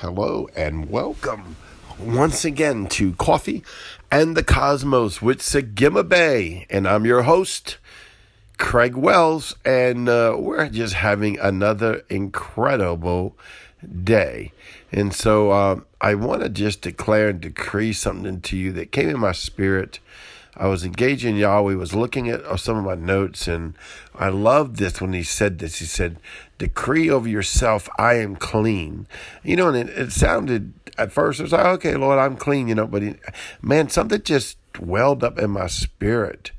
hello, and welcome once again to Coffee and the Cosmos with Sagima Bay. And I'm your host, Craig Wells, and uh, we're just having another incredible day. And so uh, I want to just declare and decree something to you that came in my spirit. I was engaging Yahweh, was looking at some of my notes, and I loved this when he said this. He said, Decree over yourself, I am clean. You know, and it, it sounded at first, it was like, okay, Lord, I'm clean, you know, but he, man, something just welled up in my spirit.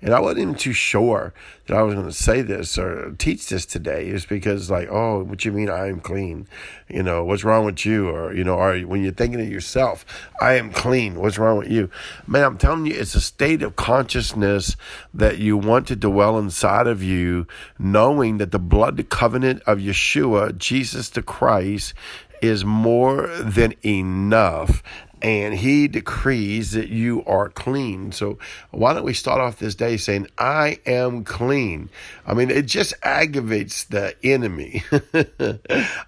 And I wasn't even too sure that I was going to say this or teach this today. It's because, like, oh, what do you mean I am clean? You know, what's wrong with you? Or, you know, are when you're thinking of yourself, I am clean. What's wrong with you? Man, I'm telling you, it's a state of consciousness that you want to dwell inside of you, knowing that the blood covenant of Yeshua, Jesus the Christ, is more than enough and he decrees that you are clean. So why don't we start off this day saying, I am clean? I mean, it just aggravates the enemy.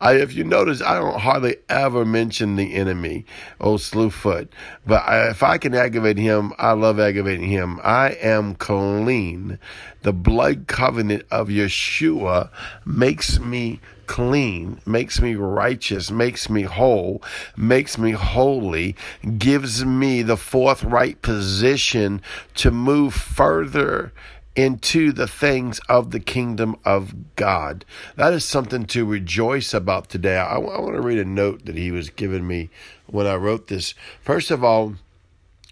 I, if you notice, I don't hardly ever mention the enemy, old Slewfoot. But I, if I can aggravate him, I love aggravating him. I am clean. The blood covenant of Yeshua makes me clean, makes me righteous, makes me whole, makes me holy, gives me the forthright position to move further into the things of the kingdom of God. That is something to rejoice about today. I, I want to read a note that he was giving me when I wrote this. First of all,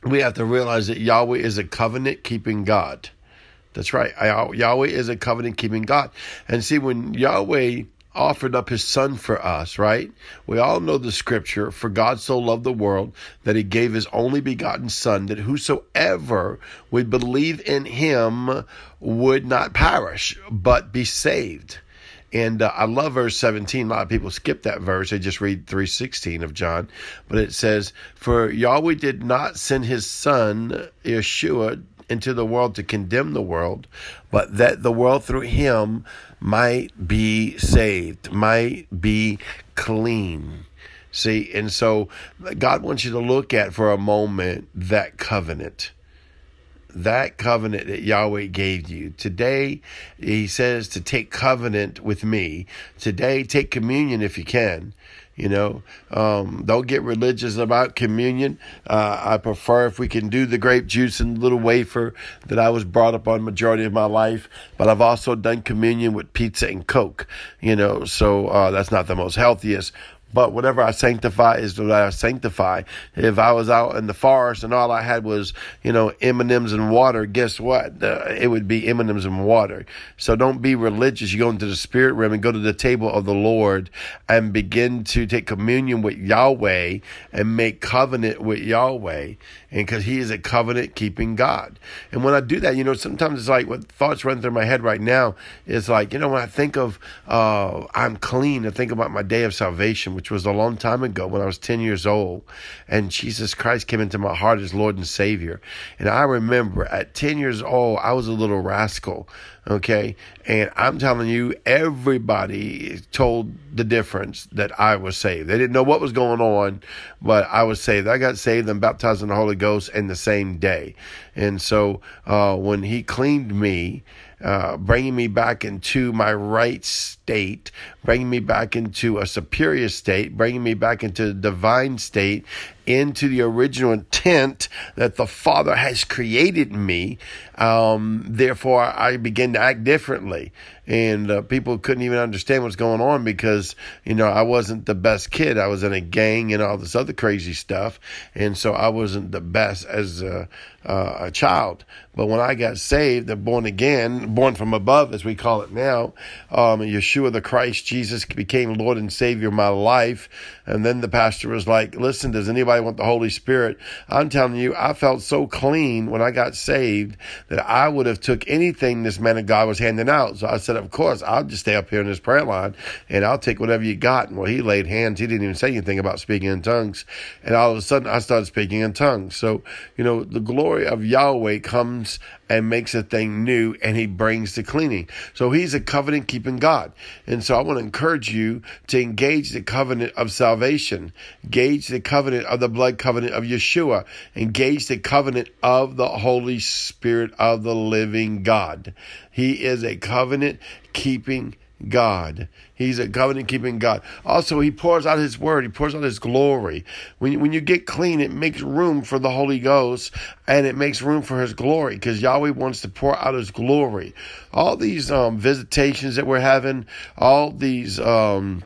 we have to realize that Yahweh is a covenant keeping God. That's right. Yahweh is a covenant keeping God. And see, when Yahweh offered up his son for us, right? We all know the scripture, for God so loved the world that he gave his only begotten son that whosoever would believe in him would not perish, but be saved. And uh, I love verse 17. A lot of people skip that verse. They just read 316 of John. But it says, For Yahweh did not send his son, Yeshua, into the world to condemn the world, but that the world through him might be saved, might be clean. See, and so God wants you to look at for a moment that covenant. That covenant that Yahweh gave you. Today, He says to take covenant with me. Today, take communion if you can. You know, um, don't get religious about communion. Uh, I prefer if we can do the grape juice and little wafer that I was brought up on majority of my life. But I've also done communion with pizza and Coke. You know, so uh, that's not the most healthiest. But whatever I sanctify is what I sanctify. If I was out in the forest and all I had was, you know, M&Ms and water, guess what? Uh, it would be M&Ms and water. So don't be religious. You go into the spirit realm and go to the table of the Lord and begin to take communion with Yahweh and make covenant with Yahweh. And because he is a covenant keeping God. And when I do that, you know, sometimes it's like what thoughts run through my head right now is like, you know, when I think of, uh, I'm clean, I think about my day of salvation which was a long time ago when I was 10 years old, and Jesus Christ came into my heart as Lord and Savior. And I remember at 10 years old, I was a little rascal, okay? And I'm telling you, everybody told the difference that I was saved. They didn't know what was going on, but I was saved. I got saved and baptized in the Holy Ghost in the same day. And so uh, when He cleaned me, uh, bringing me back into my right state, bringing me back into a superior state, bringing me back into the divine state, into the original intent that the Father has created me. Um, therefore, I begin to act differently. And uh, people couldn't even understand what's going on because, you know, I wasn't the best kid. I was in a gang and all this other crazy stuff. And so I wasn't the best as a, uh, a child. But when I got saved and born again, born from above, as we call it now, um, Yeshua the Christ, Jesus became Lord and Savior of my life. And then the pastor was like, listen, does anybody everybody want the Holy Spirit. I'm telling you, I felt so clean when I got saved that I would have took anything this man of God was handing out. So I said, of course, I'll just stay up here in this prayer line and I'll take whatever you got. And well, he laid hands. He didn't even say anything about speaking in tongues. And all of a sudden I started speaking in tongues. So, you know, the glory of Yahweh comes and makes a thing new and he brings the cleaning. So he's a covenant keeping God. And so I want to encourage you to engage the covenant of salvation, engage the covenant of the blood covenant of Yeshua, engage the covenant of the Holy Spirit of the living God. He is a covenant keeping God. He's a covenant keeping God. Also, He pours out His word. He pours out His glory. When when you get clean, it makes room for the Holy Ghost and it makes room for His glory because Yahweh wants to pour out His glory. All these um, visitations that we're having, all these um,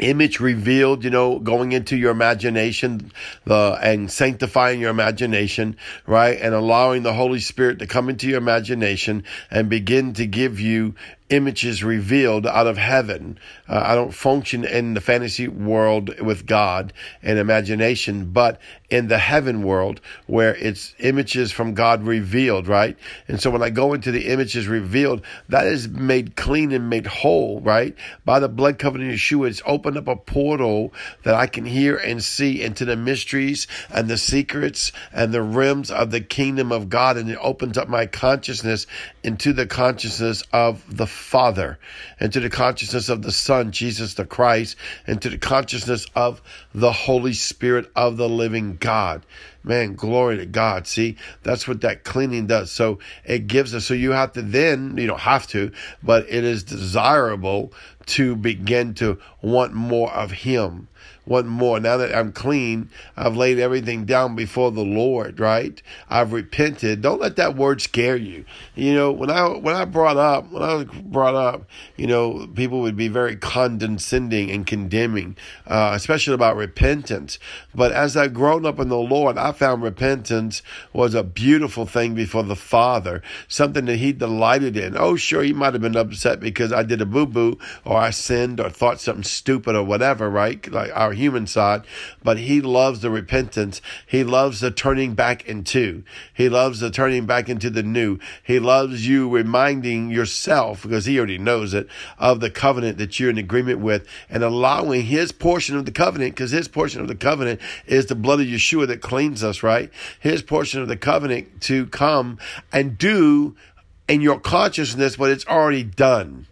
image revealed, you know, going into your imagination, the and sanctifying your imagination, right? And allowing the Holy Spirit to come into your imagination and begin to give you images revealed out of heaven. Uh, I don't function in the fantasy world with God and imagination, but in the heaven world where it's images from God revealed, right? And so when I go into the images revealed, that is made clean and made whole, right? By the blood covenant of Yeshua, it's opened up a portal that I can hear and see into the mysteries and the secrets and the realms of the kingdom of God. And it opens up my consciousness into the consciousness of the Father, into the consciousness of the Son, Jesus the Christ, into the consciousness of the Holy Spirit of the living God. Man, glory to God. See, that's what that cleaning does. So it gives us, so you have to then, you don't have to, but it is desirable to begin to want more of Him want more. Now that I'm clean, I've laid everything down before the Lord, right? I've repented. Don't let that word scare you. You know, when I when I brought up when I was brought up, you know, people would be very condescending and condemning, uh, especially about repentance. But as I've grown up in the Lord, I found repentance was a beautiful thing before the Father, something that He delighted in. Oh, sure, He might have been upset because I did a boo boo or I sinned or thought something stupid or whatever, right? Like our human side, but he loves the repentance. He loves the turning back into. He loves the turning back into the new. He loves you reminding yourself, because he already knows it, of the covenant that you're in agreement with and allowing his portion of the covenant, because his portion of the covenant is the blood of Yeshua that cleans us, right? His portion of the covenant to come and do in your consciousness what it's already done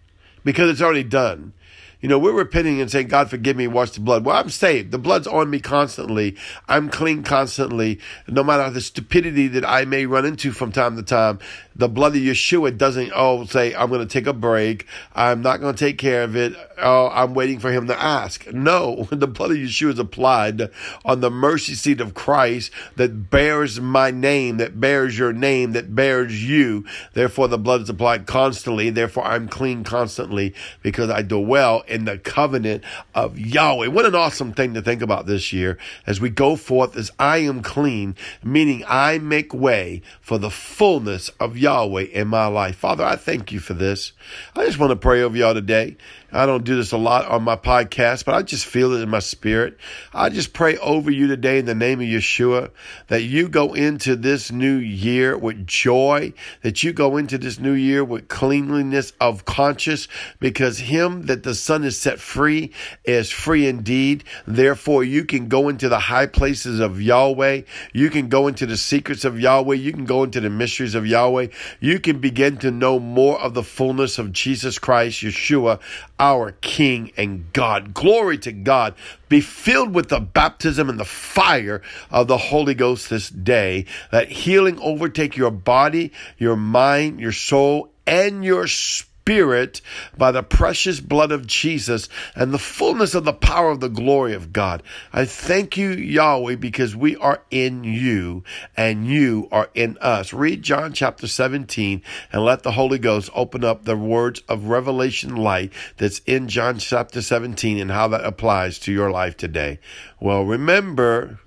because it's already done. You know, we're repenting and saying, God, forgive me, wash the blood. Well, I'm saved. The blood's on me constantly. I'm clean constantly. No matter the stupidity that I may run into from time to time, the blood of Yeshua doesn't, oh, say, I'm going to take a break. I'm not going to take care of it. Oh, I'm waiting for him to ask. No, the blood of Yeshua is applied on the mercy seat of Christ that bears my name, that bears your name, that bears you. Therefore, the blood is applied constantly. Therefore, I'm clean constantly because I dwell in the covenant of Yahweh. What an awesome thing to think about this year as we go forth as I am clean, meaning I make way for the fullness of Yahweh in my life. Father, I thank you for this. I just want to pray over y'all today. I don't do this a lot on my podcast, but I just feel it in my spirit. I just pray over you today in the name of Yeshua that you go into this new year with joy, that you go into this new year with cleanliness of conscience, because him that the Son is set free is free indeed. Therefore, you can go into the high places of Yahweh. You can go into the secrets of Yahweh. You can go into the mysteries of Yahweh. You can begin to know more of the fullness of Jesus Christ, Yeshua our King and God. Glory to God. Be filled with the baptism and the fire of the Holy Ghost this day. Let healing overtake your body, your mind, your soul, and your spirit Spirit by the precious blood of Jesus and the fullness of the power of the glory of God. I thank you, Yahweh, because we are in you and you are in us. Read John chapter 17 and let the Holy Ghost open up the words of revelation light that's in John chapter 17 and how that applies to your life today. Well, remember,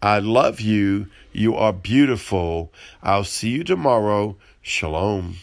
I love you. You are beautiful. I'll see you tomorrow. Shalom.